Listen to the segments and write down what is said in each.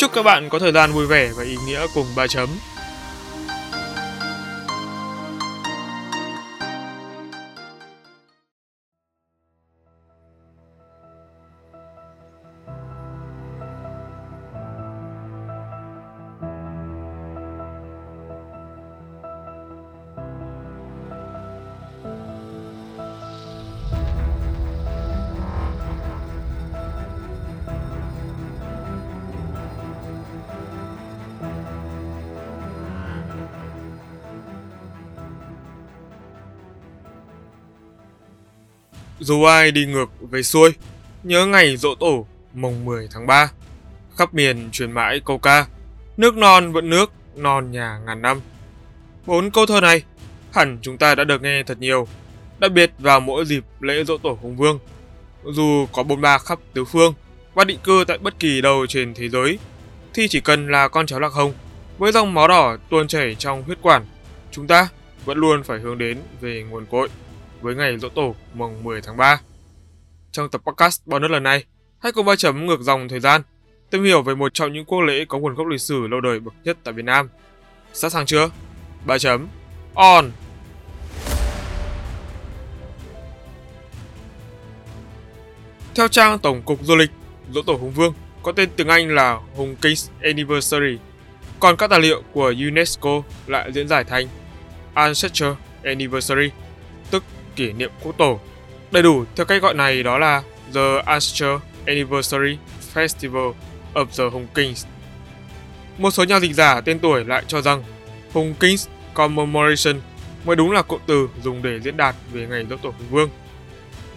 Chúc các bạn có thời gian vui vẻ và ý nghĩa cùng ba chấm. Dù ai đi ngược về xuôi, nhớ ngày dỗ tổ mùng 10 tháng 3. Khắp miền truyền mãi câu ca, nước non vẫn nước, non nhà ngàn năm. Bốn câu thơ này, hẳn chúng ta đã được nghe thật nhiều, đặc biệt vào mỗi dịp lễ dỗ tổ Hùng Vương. Dù có bôn ba khắp tứ phương và định cư tại bất kỳ đâu trên thế giới, thì chỉ cần là con cháu lạc hồng, với dòng máu đỏ tuôn chảy trong huyết quản, chúng ta vẫn luôn phải hướng đến về nguồn cội với ngày dỗ tổ mùng 10 tháng 3. Trong tập podcast bonus lần này, hãy cùng ba chấm ngược dòng thời gian, tìm hiểu về một trong những quốc lễ có nguồn gốc lịch sử lâu đời bậc nhất tại Việt Nam. Sẵn sàng chưa? Ba chấm on. Theo trang Tổng cục Du lịch, dỗ tổ Hùng Vương có tên tiếng Anh là Hùng Kings Anniversary, còn các tài liệu của UNESCO lại diễn giải thành Ancestor Anniversary kỷ niệm quốc tổ. Đầy đủ theo cách gọi này đó là The Ancestor Anniversary Festival of the Hùng Kings. Một số nhà dịch giả tên tuổi lại cho rằng Hùng Kings Commemoration mới đúng là cụm từ dùng để diễn đạt về ngày dỗ tổ Hùng Vương.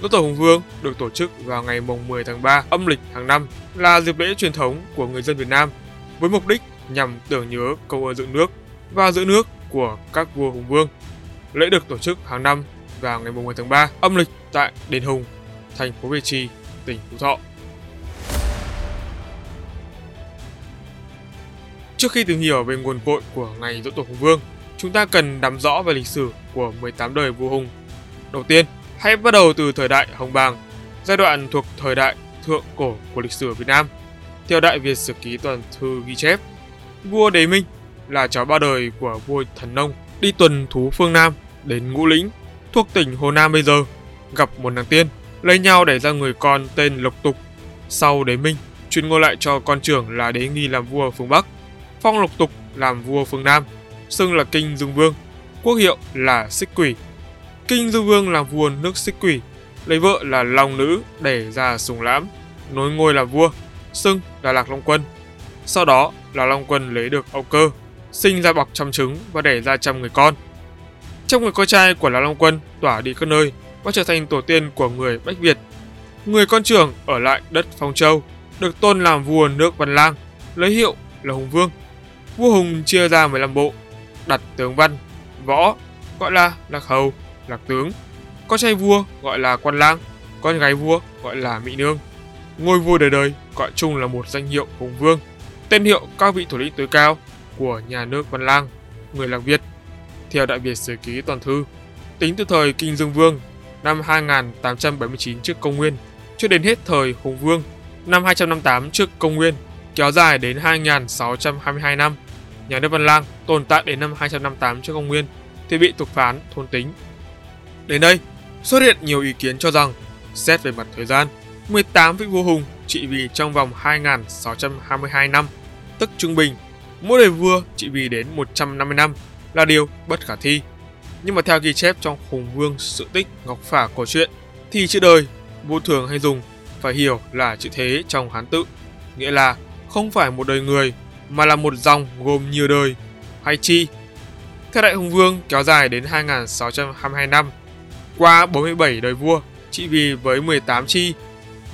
Dỗ tổ Hùng Vương được tổ chức vào ngày mùng 10 tháng 3 âm lịch hàng năm là dịp lễ truyền thống của người dân Việt Nam với mục đích nhằm tưởng nhớ công ơn dựng nước và giữ nước của các vua Hùng Vương. Lễ được tổ chức hàng năm vào ngày 10 tháng 3 âm lịch tại Đền Hùng, thành phố Việt Trì, tỉnh Phú Thọ. Trước khi tìm hiểu về nguồn cội của ngày Dỗ Tổ Hùng Vương, chúng ta cần nắm rõ về lịch sử của 18 đời vua Hùng. Đầu tiên, hãy bắt đầu từ thời đại Hồng Bàng, giai đoạn thuộc thời đại thượng cổ của lịch sử Việt Nam. Theo Đại Việt Sử Ký Toàn Thư ghi chép, vua Đế Minh là cháu ba đời của vua Thần Nông đi tuần thú phương Nam đến Ngũ Lĩnh thuộc tỉnh Hồ Nam bây giờ, gặp một nàng tiên, lấy nhau để ra người con tên Lộc Tục. Sau đế Minh, truyền ngôi lại cho con trưởng là đế nghi làm vua phương Bắc, phong Lộc Tục làm vua phương Nam, xưng là Kinh Dương Vương, quốc hiệu là Xích Quỷ. Kinh Dương Vương làm vua nước Xích Quỷ, lấy vợ là Long Nữ để ra Sùng Lãm, nối ngôi là vua, xưng là Lạc Long Quân. Sau đó là Long Quân lấy được Âu Cơ, sinh ra bọc trăm trứng và đẻ ra trăm người con. Trong người con trai của Lão Long Quân tỏa đi các nơi và trở thành tổ tiên của người Bách Việt. Người con trưởng ở lại đất Phong Châu, được tôn làm vua nước Văn Lang, lấy hiệu là Hùng Vương. Vua Hùng chia ra 15 bộ, đặt tướng văn, võ, gọi là Lạc Hầu, Lạc Tướng. Con trai vua gọi là Quan Lang, con gái vua gọi là Mỹ Nương. Ngôi vua đời đời gọi chung là một danh hiệu Hùng Vương, tên hiệu các vị thủ lĩnh tối cao của nhà nước Văn Lang, người Lạc Việt theo Đại Việt Sử Ký Toàn Thư. Tính từ thời Kinh Dương Vương năm 2879 trước công nguyên cho đến hết thời Hùng Vương năm 258 trước công nguyên kéo dài đến 2622 năm. Nhà nước Văn Lang tồn tại đến năm 258 trước công nguyên thì bị tục phán thôn tính. Đến đây, xuất hiện nhiều ý kiến cho rằng xét về mặt thời gian, 18 vị vua Hùng trị vì trong vòng 2622 năm, tức trung bình mỗi đời vua trị vì đến 150 năm là điều bất khả thi. Nhưng mà theo ghi chép trong Hùng Vương sự tích Ngọc Phả cổ truyện thì chữ đời vô thường hay dùng phải hiểu là chữ thế trong Hán tự, nghĩa là không phải một đời người mà là một dòng gồm nhiều đời hay chi. Theo Đại Hùng Vương kéo dài đến 2622 năm, qua 47 đời vua, trị vì với 18 chi,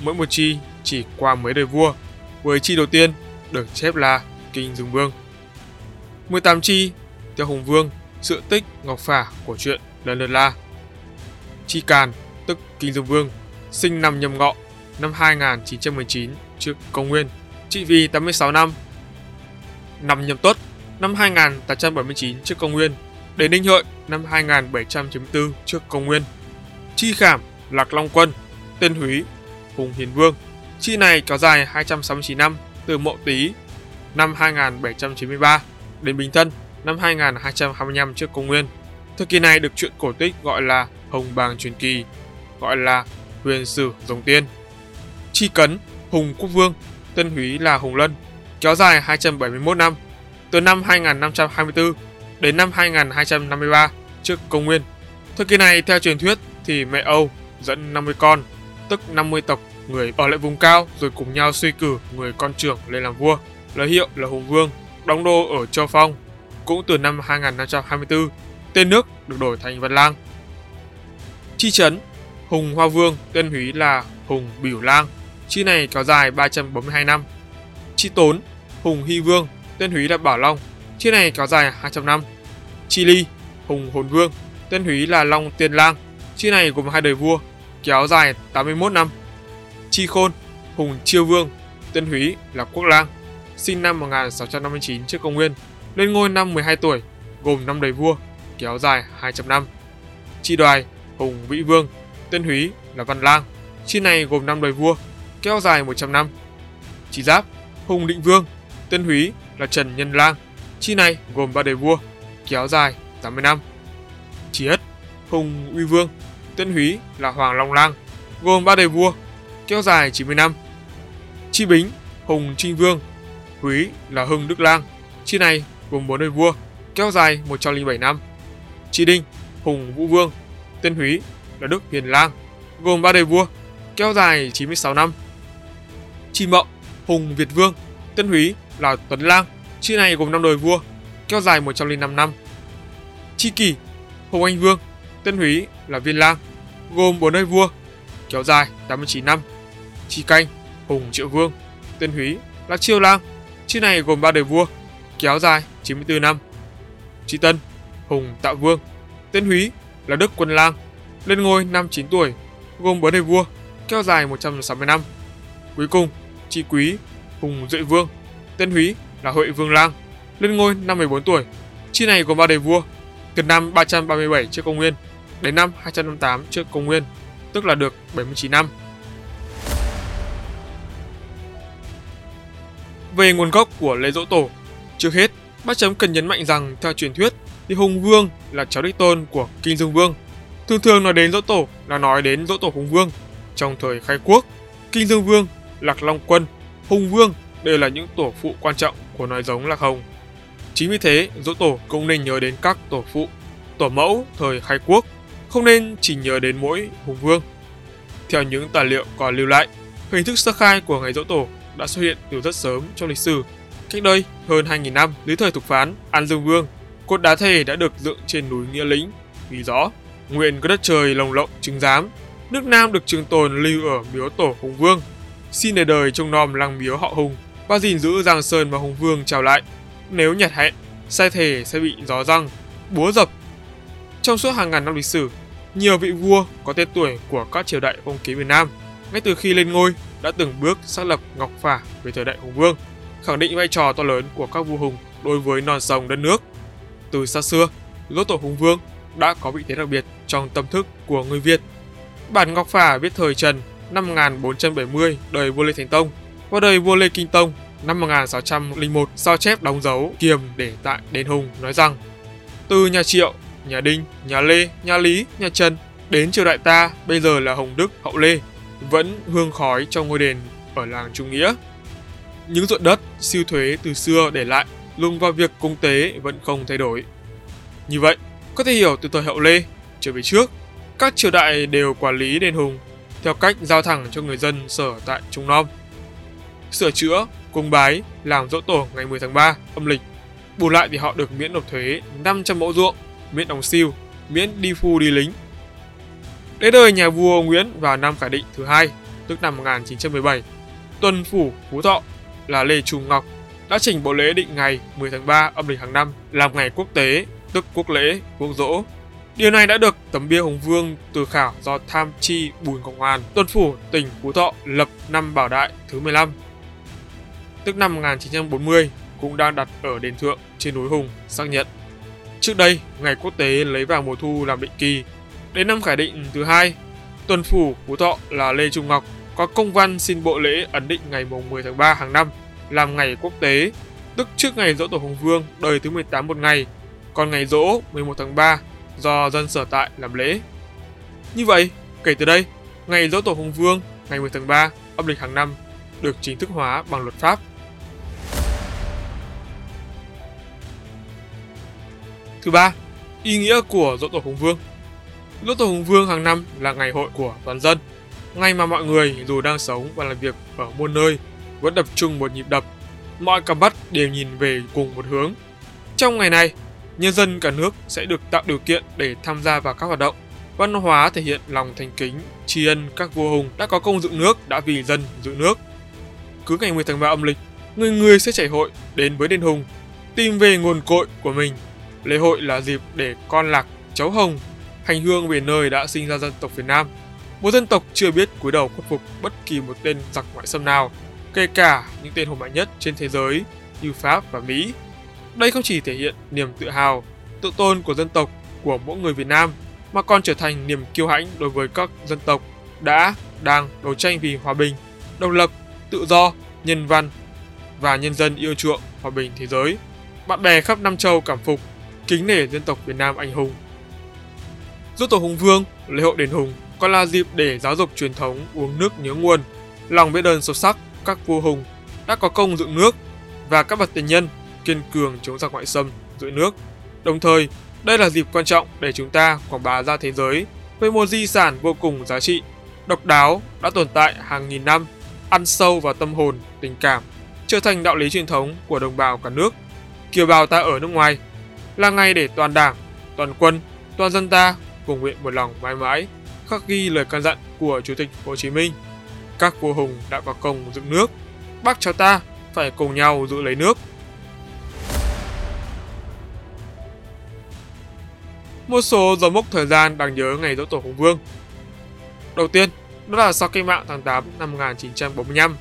mỗi một chi chỉ qua mấy đời vua. Với chi đầu tiên được chép là Kinh Dương Vương. 18 chi theo Hùng Vương, sự tích Ngọc Phả của truyện lần lượt là Chi Càn, tức Kinh Dương Vương, sinh năm nhâm ngọ, năm 2919 trước công nguyên, trị vì 86 năm. Năm nhâm tuất, năm 2879 trước công nguyên, đến ninh Hợi năm 2794 trước công nguyên. Chi Khảm, Lạc Long Quân, tên Húy, Hùng Hiền Vương. Chi này kéo dài 269 năm từ Mậu Tý năm 2793 đến Bình Thân năm 2225 trước công nguyên. Thời kỳ này được truyện cổ tích gọi là Hồng Bàng truyền kỳ, gọi là Huyền sử Rồng Tiên. Chi Cấn, Hùng Quốc Vương, tên Húy là Hùng Lân, kéo dài 271 năm, từ năm 2524 đến năm 2253 trước công nguyên. Thời kỳ này theo truyền thuyết thì mẹ Âu dẫn 50 con, tức 50 tộc người ở lại vùng cao rồi cùng nhau suy cử người con trưởng lên làm vua, lấy hiệu là Hùng Vương, đóng đô ở Châu Phong. Cũng từ năm 2524, tên nước được đổi thành Văn Lang. Chi Trấn, Hùng Hoa Vương, tên húy là Hùng biểu Lang. Chi này kéo dài 342 năm. Chi Tốn, Hùng Hy Vương, tên húy là Bảo Long. Chi này kéo dài 200 năm. Chi Ly, Hùng Hồn Vương, tên húy là Long Tiên Lang. Chi này gồm hai đời vua, kéo dài 81 năm. Chi Khôn, Hùng Chiêu Vương, tên húy là Quốc Lang, sinh năm 1659 trước công nguyên, lên ngôi năm 12 tuổi, gồm năm đời vua, kéo dài 200 năm. Chi Đoài, Hùng Vĩ Vương, tên húy là Văn Lang, chi này gồm năm đời vua, kéo dài 100 năm. Chi Giáp, Hùng Định Vương, tên húy là Trần Nhân Lang, chi này gồm ba đời vua, kéo dài 80 năm. Chi Ất, Hùng Uy Vương, tên húy là Hoàng Long Lang, gồm ba đời vua, kéo dài 90 năm. Chi Bính, Hùng Trinh Vương, húy là Hưng Đức Lang, chi này gồm bốn đời vua, kéo dài 107 năm. Tri Đinh, Hùng Vũ Vương, tên húy là Đức Hiền Lang, gồm ba đời vua, kéo dài 96 năm. Tri Mậu, Hùng Việt Vương, tên húy là Tuấn Lang, chi này gồm năm đời vua, kéo dài 105 năm. Chi Kỳ, Hùng Anh Vương, tên húy là Viên Lang, gồm bốn đời vua, kéo dài 89 năm. Chi Canh, Hùng Triệu Vương, tên húy là Chiêu Lang, chi này gồm ba đời vua, kéo dài 94 năm. Chi Tân, Hùng Tạo Vương, tên húy là Đức Quân Lang, lên ngôi năm 9 tuổi, gồm bốn đời vua, kéo dài 160 năm. Cuối cùng, Chi Quý, Hùng Duệ Vương, tên húy là Huệ Vương Lang, lên ngôi năm 14 tuổi. Chi này gồm ba đời vua, từ năm 337 trước công nguyên đến năm 258 trước công nguyên, tức là được 79 năm. Về nguồn gốc của lễ dỗ tổ, trước hết, bác chấm cần nhấn mạnh rằng theo truyền thuyết thì Hùng Vương là cháu đích tôn của Kinh Dương Vương. Thường thường nói đến dỗ tổ là nói đến dỗ tổ Hùng Vương. Trong thời khai quốc, Kinh Dương Vương, Lạc Long Quân, Hùng Vương đều là những tổ phụ quan trọng của nói giống Lạc Hồng. Chính vì thế, dỗ tổ cũng nên nhớ đến các tổ phụ, tổ mẫu thời khai quốc, không nên chỉ nhớ đến mỗi Hùng Vương. Theo những tài liệu còn lưu lại, hình thức sơ khai của ngày dỗ tổ đã xuất hiện từ rất sớm trong lịch sử. Cách đây hơn 2.000 năm, dưới thời thục phán An Dương Vương, cột đá thề đã được dựng trên núi Nghĩa Lĩnh, ghi rõ nguyện có đất trời lồng lộng chứng giám, nước Nam được trường tồn lưu ở miếu tổ Hùng Vương, xin để đời trông nom lăng miếu họ Hùng và gìn giữ Giang Sơn và Hùng Vương trào lại. Nếu nhặt hẹn, sai thể sẽ bị gió răng, búa dập. Trong suốt hàng ngàn năm lịch sử, nhiều vị vua có tên tuổi của các triều đại phong kiến miền Nam ngay từ khi lên ngôi đã từng bước xác lập Ngọc Phả về thời đại Hùng Vương, khẳng định vai trò to lớn của các vua hùng đối với non sông đất nước. Từ xa xưa, lỗ tổ Hùng Vương đã có vị thế đặc biệt trong tâm thức của người Việt. Bản Ngọc Phả viết thời Trần năm 1470 đời vua Lê Thánh Tông và đời vua Lê Kinh Tông năm 1601 sao chép đóng dấu kiềm để tại đền Hùng nói rằng từ nhà Triệu, nhà Đinh, nhà Lê, nhà Lý, nhà Trần đến triều đại ta bây giờ là Hồng Đức, Hậu Lê vẫn hương khói trong ngôi đền ở làng Trung Nghĩa. Những ruộng đất siêu thuế từ xưa để lại lùng vào việc cung tế vẫn không thay đổi. Như vậy, có thể hiểu từ thời Hậu Lê trở về trước, các triều đại đều quản lý đền hùng theo cách giao thẳng cho người dân sở tại Trung Nam. Sửa chữa, cung bái, làm dỗ tổ ngày 10 tháng 3 âm lịch. Bù lại thì họ được miễn nộp thuế 500 mẫu ruộng, miễn đóng siêu, miễn đi phu đi lính. Đến đời nhà vua Nguyễn vào năm Khải Định thứ hai, tức năm 1917, tuần phủ Phú Thọ là Lê Trung Ngọc đã chỉnh bộ lễ định ngày 10 tháng 3 âm lịch hàng năm làm ngày quốc tế, tức quốc lễ, quốc dỗ. Điều này đã được tấm bia Hùng Vương từ khảo do tham chi Bùi Ngọc Hoàn, tuân phủ tỉnh Phú Thọ lập năm Bảo Đại thứ 15, tức năm 1940 cũng đang đặt ở đền thượng trên núi Hùng xác nhận. Trước đây, ngày quốc tế lấy vào mùa thu làm định kỳ. Đến năm khải định thứ hai, tuần phủ Phú Thọ là Lê Trung Ngọc có công văn xin bộ lễ ấn định ngày mùng 10 tháng 3 hàng năm làm ngày quốc tế, tức trước ngày dỗ tổ Hùng Vương đời thứ 18 một ngày, còn ngày dỗ 11 tháng 3 do dân sở tại làm lễ. Như vậy, kể từ đây, ngày dỗ tổ Hùng Vương ngày 10 tháng 3 âm lịch hàng năm được chính thức hóa bằng luật pháp. Thứ ba, ý nghĩa của dỗ tổ Hùng Vương. Dỗ tổ Hùng Vương hàng năm là ngày hội của toàn dân, ngày mà mọi người dù đang sống và làm việc ở muôn nơi vẫn tập trung một nhịp đập, mọi cặp mắt đều nhìn về cùng một hướng. Trong ngày này, nhân dân cả nước sẽ được tạo điều kiện để tham gia vào các hoạt động văn hóa thể hiện lòng thành kính, tri ân các vua hùng đã có công dựng nước, đã vì dân dựng nước. Cứ ngày 10 tháng 3 âm lịch, người người sẽ chảy hội đến với đền hùng, tìm về nguồn cội của mình. Lễ hội là dịp để con lạc, cháu hồng hành hương về nơi đã sinh ra dân tộc Việt Nam. Một dân tộc chưa biết cúi đầu khuất phục bất kỳ một tên giặc ngoại xâm nào, kể cả những tên hùng mạnh nhất trên thế giới như Pháp và Mỹ. Đây không chỉ thể hiện niềm tự hào, tự tôn của dân tộc của mỗi người Việt Nam, mà còn trở thành niềm kiêu hãnh đối với các dân tộc đã, đang đấu tranh vì hòa bình, độc lập, tự do, nhân văn và nhân dân yêu chuộng hòa bình thế giới. Bạn bè khắp năm châu cảm phục, kính nể dân tộc Việt Nam anh hùng. Dỗ tổ Hùng Vương, lễ hội đền Hùng còn là dịp để giáo dục truyền thống uống nước nhớ nguồn, lòng biết ơn sâu sắc các vua hùng đã có công dựng nước và các bậc tiền nhân kiên cường chống giặc ngoại xâm giữ nước. Đồng thời, đây là dịp quan trọng để chúng ta quảng bá ra thế giới về một di sản vô cùng giá trị, độc đáo đã tồn tại hàng nghìn năm, ăn sâu vào tâm hồn, tình cảm, trở thành đạo lý truyền thống của đồng bào cả nước. Kiều bào ta ở nước ngoài là ngày để toàn đảng, toàn quân, toàn dân ta cùng nguyện một lòng mãi mãi khắc ghi lời căn dặn của Chủ tịch Hồ Chí Minh. Các vua hùng đã có công dựng nước, bác cháu ta phải cùng nhau giữ lấy nước. Một số dấu mốc thời gian đáng nhớ ngày dỗ tổ Hùng Vương. Đầu tiên, đó là sau cách mạng tháng 8 năm 1945.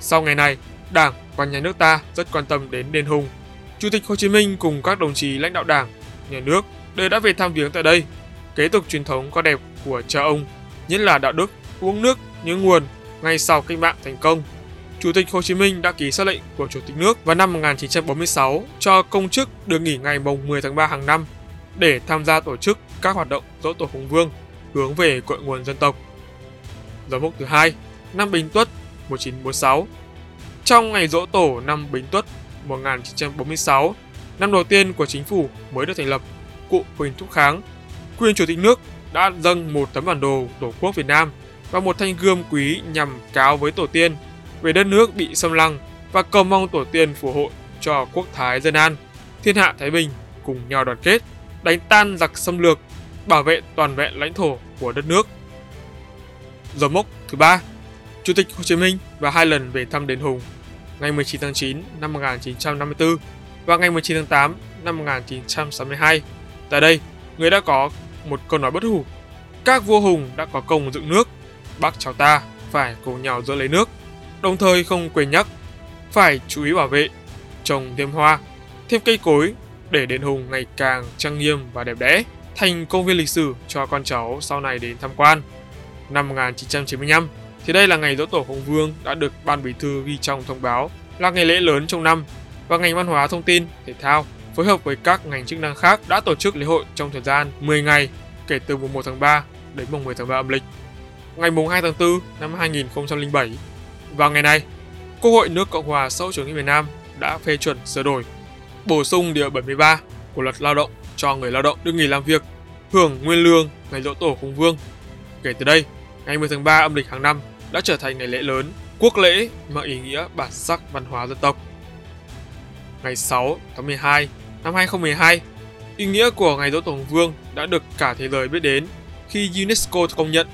Sau ngày này, Đảng và nhà nước ta rất quan tâm đến đền Hùng. Chủ tịch Hồ Chí Minh cùng các đồng chí lãnh đạo Đảng, nhà nước đều đã về thăm viếng tại đây, kế tục truyền thống có đẹp của cha ông, nhất là đạo đức, uống nước nhớ nguồn ngay sau cách mạng thành công. Chủ tịch Hồ Chí Minh đã ký xác lệnh của Chủ tịch nước vào năm 1946 cho công chức được nghỉ ngày mùng 10 tháng 3 hàng năm để tham gia tổ chức các hoạt động dỗ tổ Hùng Vương hướng về cội nguồn dân tộc. Dấu mốc thứ hai, năm bình Tuất 1946. Trong ngày dỗ tổ năm bình Tuất 1946, năm đầu tiên của chính phủ mới được thành lập, cụ Huỳnh Thúc Kháng, quyền chủ tịch nước đã dâng một tấm bản đồ Tổ quốc Việt Nam và một thanh gươm quý nhằm cáo với tổ tiên về đất nước bị xâm lăng và cầu mong tổ tiên phù hộ cho quốc thái dân an, thiên hạ thái bình cùng nhau đoàn kết, đánh tan giặc xâm lược, bảo vệ toàn vẹn lãnh thổ của đất nước. Dấu mốc thứ ba, Chủ tịch Hồ Chí Minh và hai lần về thăm đền Hùng, ngày 19 tháng 9 năm 1954 và ngày 19 tháng 8 năm 1962. Tại đây, người đã có một câu nói bất hủ. Các vua hùng đã có công dựng nước, bác cháu ta phải cùng nhau giữ lấy nước. Đồng thời không quên nhắc, phải chú ý bảo vệ, trồng thêm hoa, thêm cây cối để đền hùng ngày càng trang nghiêm và đẹp đẽ, thành công viên lịch sử cho con cháu sau này đến tham quan. Năm 1995, thì đây là ngày dỗ tổ Hùng Vương đã được Ban Bí thư ghi trong thông báo là ngày lễ lớn trong năm và ngành văn hóa thông tin, thể thao phối hợp với các ngành chức năng khác đã tổ chức lễ hội trong thời gian 10 ngày kể từ mùng 1 tháng 3 đến mùng 10 tháng 3 âm lịch. Ngày mùng 2 tháng 4 năm 2007, vào ngày này, Quốc hội nước Cộng hòa xã hội chủ nghĩa Việt Nam đã phê chuẩn sửa đổi, bổ sung điều 73 của luật lao động cho người lao động được nghỉ làm việc hưởng nguyên lương ngày dỗ tổ Hùng Vương. Kể từ đây, ngày 10 tháng 3 âm lịch hàng năm đã trở thành ngày lễ lớn, quốc lễ mang ý nghĩa bản sắc văn hóa dân tộc. Ngày 6 tháng 12 năm 2012, ý nghĩa của ngày dỗ tổ Hùng Vương đã được cả thế giới biết đến khi UNESCO công nhận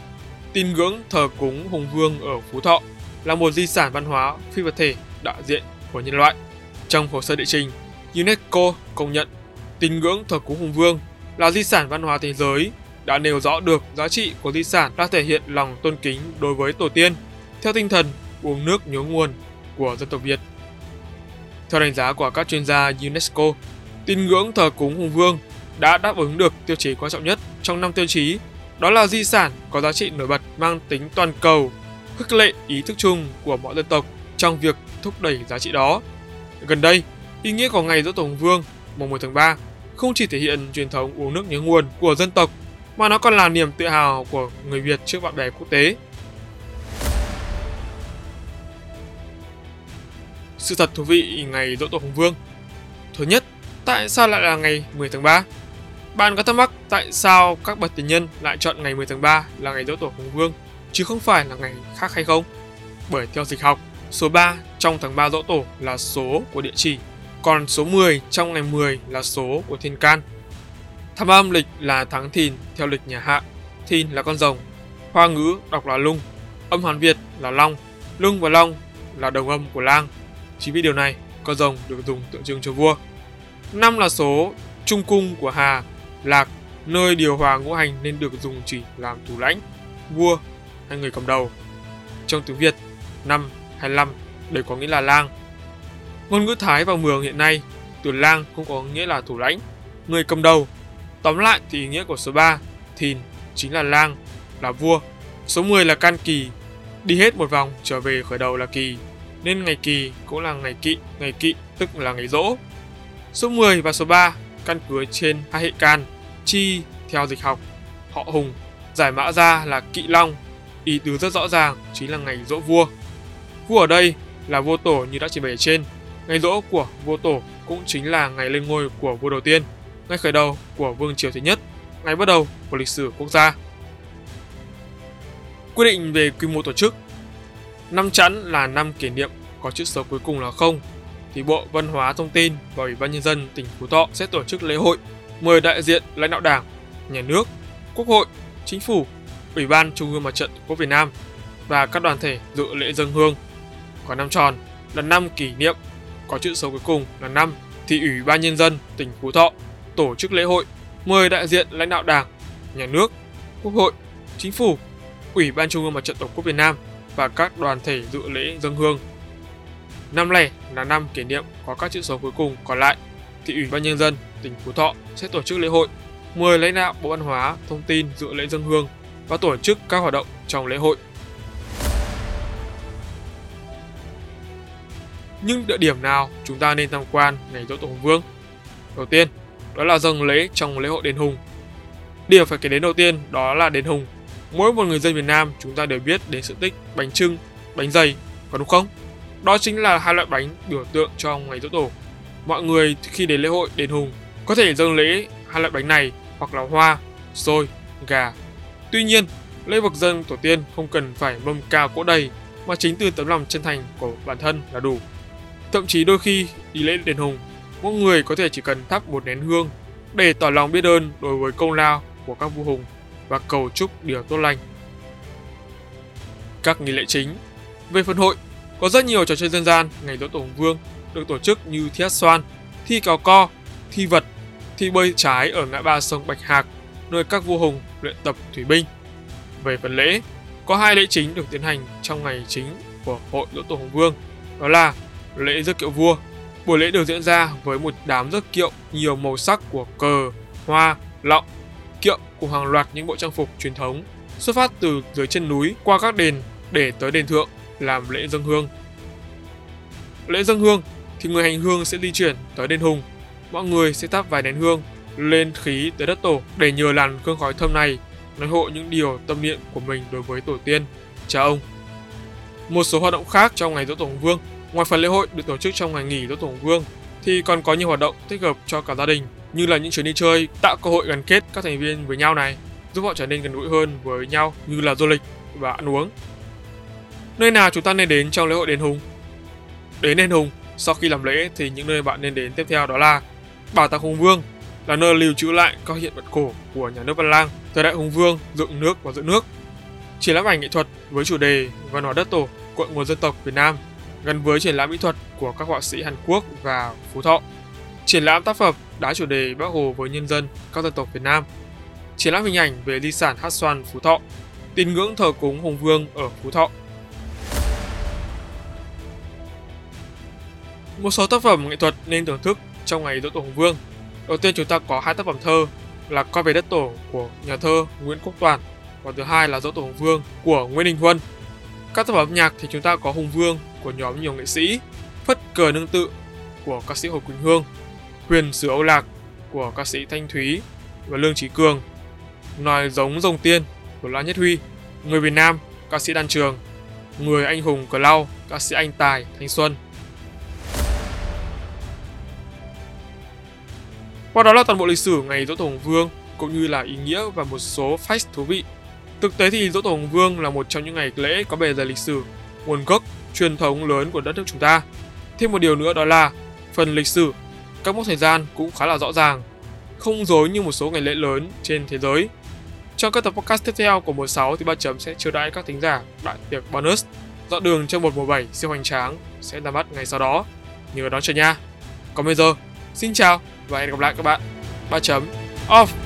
tín ngưỡng thờ cúng Hùng Vương ở Phú Thọ là một di sản văn hóa phi vật thể đại diện của nhân loại. Trong hồ sơ địa trình, UNESCO công nhận tín ngưỡng thờ cúng hùng vương là di sản văn hóa thế giới đã nêu rõ được giá trị của di sản đã thể hiện lòng tôn kính đối với tổ tiên theo tinh thần uống nước nhớ nguồn của dân tộc Việt. Theo đánh giá của các chuyên gia UNESCO, tín ngưỡng thờ cúng hùng vương đã đáp ứng được tiêu chí quan trọng nhất trong năm tiêu chí, đó là di sản có giá trị nổi bật mang tính toàn cầu, khích lệ ý thức chung của mọi dân tộc trong việc thúc đẩy giá trị đó. Gần đây, ý nghĩa của ngày Dỗ Tổ Hùng Vương mùng 10 tháng 3 không chỉ thể hiện truyền thống uống nước nhớ nguồn của dân tộc mà nó còn là niềm tự hào của người Việt trước bạn bè quốc tế. Sự thật thú vị ngày Dỗ Tổ Hùng Vương Thứ nhất, tại sao lại là ngày 10 tháng 3? Bạn có thắc mắc tại sao các bậc tiền nhân lại chọn ngày 10 tháng 3 là ngày Dỗ Tổ Hùng Vương chứ không phải là ngày khác hay không? Bởi theo dịch học, số 3 trong tháng 3 Dỗ Tổ là số của địa chỉ, còn số 10 trong ngày 10 là số của thiên can. Tháng âm lịch là tháng thìn theo lịch nhà Hạ, thìn là con rồng, hoa ngữ đọc là lung, âm Hán Việt là long, lung và long là đồng âm của lang. Chính vì điều này, con rồng được dùng tượng trưng cho vua. Năm là số trung cung của Hà, Lạc, nơi điều hòa ngũ hành nên được dùng chỉ làm thủ lãnh, vua hay người cầm đầu. Trong tiếng Việt, năm hay năm đều có nghĩa là lang. Ngôn ngữ Thái và Mường hiện nay, từ lang cũng có nghĩa là thủ lãnh, người cầm đầu. Tóm lại thì ý nghĩa của số 3, thìn, chính là lang, là vua. Số 10 là can kỳ, đi hết một vòng trở về khởi đầu là kỳ, nên ngày kỳ cũng là ngày kỵ, ngày kỵ tức là ngày rỗ. Số 10 và số 3 căn cứ trên hai hệ can, chi theo dịch học, họ hùng, giải mã ra là kỵ long, ý tứ rất rõ ràng chính là ngày dỗ vua. Vua ở đây là vua tổ như đã trình bày ở trên. Ngày dỗ của vua tổ cũng chính là ngày lên ngôi của vua đầu tiên, ngày khởi đầu của vương triều thứ nhất, ngày bắt đầu của lịch sử quốc gia. Quy định về quy mô tổ chức Năm chẵn là năm kỷ niệm có chữ số cuối cùng là không thì Bộ Văn hóa Thông tin và Ủy ban Nhân dân tỉnh Phú Thọ sẽ tổ chức lễ hội mời đại diện lãnh đạo Đảng, Nhà nước, Quốc hội, Chính phủ, Ủy ban Trung ương Mặt trận Tổ quốc Việt Nam và các đoàn thể dự lễ dân hương. Còn năm tròn là năm kỷ niệm có chữ số cuối cùng là năm thì Ủy ban Nhân dân tỉnh Phú Thọ tổ chức lễ hội mời đại diện lãnh đạo Đảng, Nhà nước, Quốc hội, Chính phủ, Ủy ban Trung ương Mặt trận Tổ quốc Việt Nam và các đoàn thể dự lễ dân hương. Năm nay là năm kỷ niệm có các chữ số cuối cùng còn lại thị Ủy ban Nhân dân tỉnh Phú Thọ sẽ tổ chức lễ hội mời lãnh đạo Bộ Văn hóa, Thông tin dự lễ dân hương và tổ chức các hoạt động trong lễ hội. Nhưng địa điểm nào chúng ta nên tham quan ngày Dỗ Tổ Hùng Vương? Đầu tiên, đó là dâng lễ trong lễ hội đền Hùng. Điều phải kể đến đầu tiên đó là đền Hùng. Mỗi một người dân Việt Nam chúng ta đều biết đến sự tích bánh trưng, bánh dày, có đúng không? Đó chính là hai loại bánh biểu tượng cho ngày Dỗ Tổ. Mọi người khi đến lễ hội đền Hùng có thể dâng lễ hai loại bánh này hoặc là hoa, xôi, gà. Tuy nhiên, lễ vực dân tổ tiên không cần phải mâm cao cỗ đầy mà chính từ tấm lòng chân thành của bản thân là đủ. Thậm chí đôi khi đi lễ đền Hùng, mỗi người có thể chỉ cần thắp một nén hương để tỏ lòng biết ơn đối với công lao của các vua hùng và cầu chúc điều tốt lành. Các nghi lễ chính Về phần hội, có rất nhiều trò chơi dân gian ngày Dỗ Tổ Hùng Vương được tổ chức như thi hát xoan, thi cào co, thi vật, thi bơi trái ở ngã ba sông Bạch Hạc, nơi các vua hùng luyện tập thủy binh. Về phần lễ, có hai lễ chính được tiến hành trong ngày chính của hội Dỗ Tổ Hùng Vương, đó là lễ rước kiệu vua. Buổi lễ được diễn ra với một đám rước kiệu nhiều màu sắc của cờ, hoa, lọng, kiệu cùng hàng loạt những bộ trang phục truyền thống xuất phát từ dưới chân núi qua các đền để tới đền thượng làm lễ dâng hương. Lễ dâng hương thì người hành hương sẽ di chuyển tới đền Hùng. Mọi người sẽ thắp vài nén hương lên khí tới đất tổ để nhờ làn hương khói thơm này nói hộ những điều tâm niệm của mình đối với tổ tiên, cha ông. Một số hoạt động khác trong ngày Dỗ Tổ Hùng Vương, ngoài phần lễ hội được tổ chức trong ngày nghỉ Dỗ Tổ Hùng Vương, thì còn có nhiều hoạt động thích hợp cho cả gia đình như là những chuyến đi chơi tạo cơ hội gắn kết các thành viên với nhau này, giúp họ trở nên gần gũi hơn với nhau như là du lịch và ăn uống. Nơi nào chúng ta nên đến trong lễ hội đền Hùng? Đến đền Hùng, sau khi làm lễ thì những nơi bạn nên đến tiếp theo đó là Bảo tàng Hùng Vương, là nơi lưu trữ lại các hiện vật cổ của nhà nước Văn Lang, thời đại Hùng Vương, dựng nước và giữ nước. Triển lãm ảnh nghệ thuật với chủ đề Văn hóa đất tổ, cội nguồn dân tộc Việt Nam gắn với triển lãm mỹ thuật của các họa sĩ Hàn Quốc và Phú Thọ. Triển lãm tác phẩm đá chủ đề Bác Hồ với nhân dân các dân tộc Việt Nam. Triển lãm hình ảnh về di sản hát xoan Phú Thọ. Tín ngưỡng thờ cúng Hùng Vương ở Phú Thọ. Một số tác phẩm nghệ thuật nên thưởng thức trong ngày dỗ tổ Hùng Vương. Đầu tiên chúng ta có hai tác phẩm thơ là Con về đất tổ của nhà thơ Nguyễn Quốc Toàn và thứ hai là Dỗ tổ Hùng Vương của Nguyễn Đình Huân. Các tác phẩm âm nhạc thì chúng ta có Hùng Vương của nhóm nhiều nghệ sĩ, Phất cờ nương tự của ca sĩ Hồ Quỳnh Hương, Huyền sử Âu Lạc của ca sĩ Thanh Thúy và Lương Trí Cường, Nòi giống rồng tiên của La Nhất Huy, Người Việt Nam, ca sĩ Đan Trường, Người anh hùng cờ lau, ca sĩ Anh Tài, Thanh Xuân. Qua đó là toàn bộ lịch sử ngày Dỗ Tổ Hùng Vương cũng như là ý nghĩa và một số fact thú vị. Thực tế thì Dỗ Tổ Hùng Vương là một trong những ngày lễ có bề dày lịch sử, nguồn gốc, truyền thống lớn của đất nước chúng ta. Thêm một điều nữa đó là phần lịch sử, các mốc thời gian cũng khá là rõ ràng, không dối như một số ngày lễ lớn trên thế giới. Trong các tập podcast tiếp theo của mùa 6 thì ba chấm sẽ chiêu đãi các thính giả đại tiệc bonus dọn đường cho một mùa 7 siêu hoành tráng sẽ ra mắt ngày sau đó. Nhớ đón chờ nha. Còn bây giờ, xin chào và hẹn gặp lại các bạn. ba chấm off.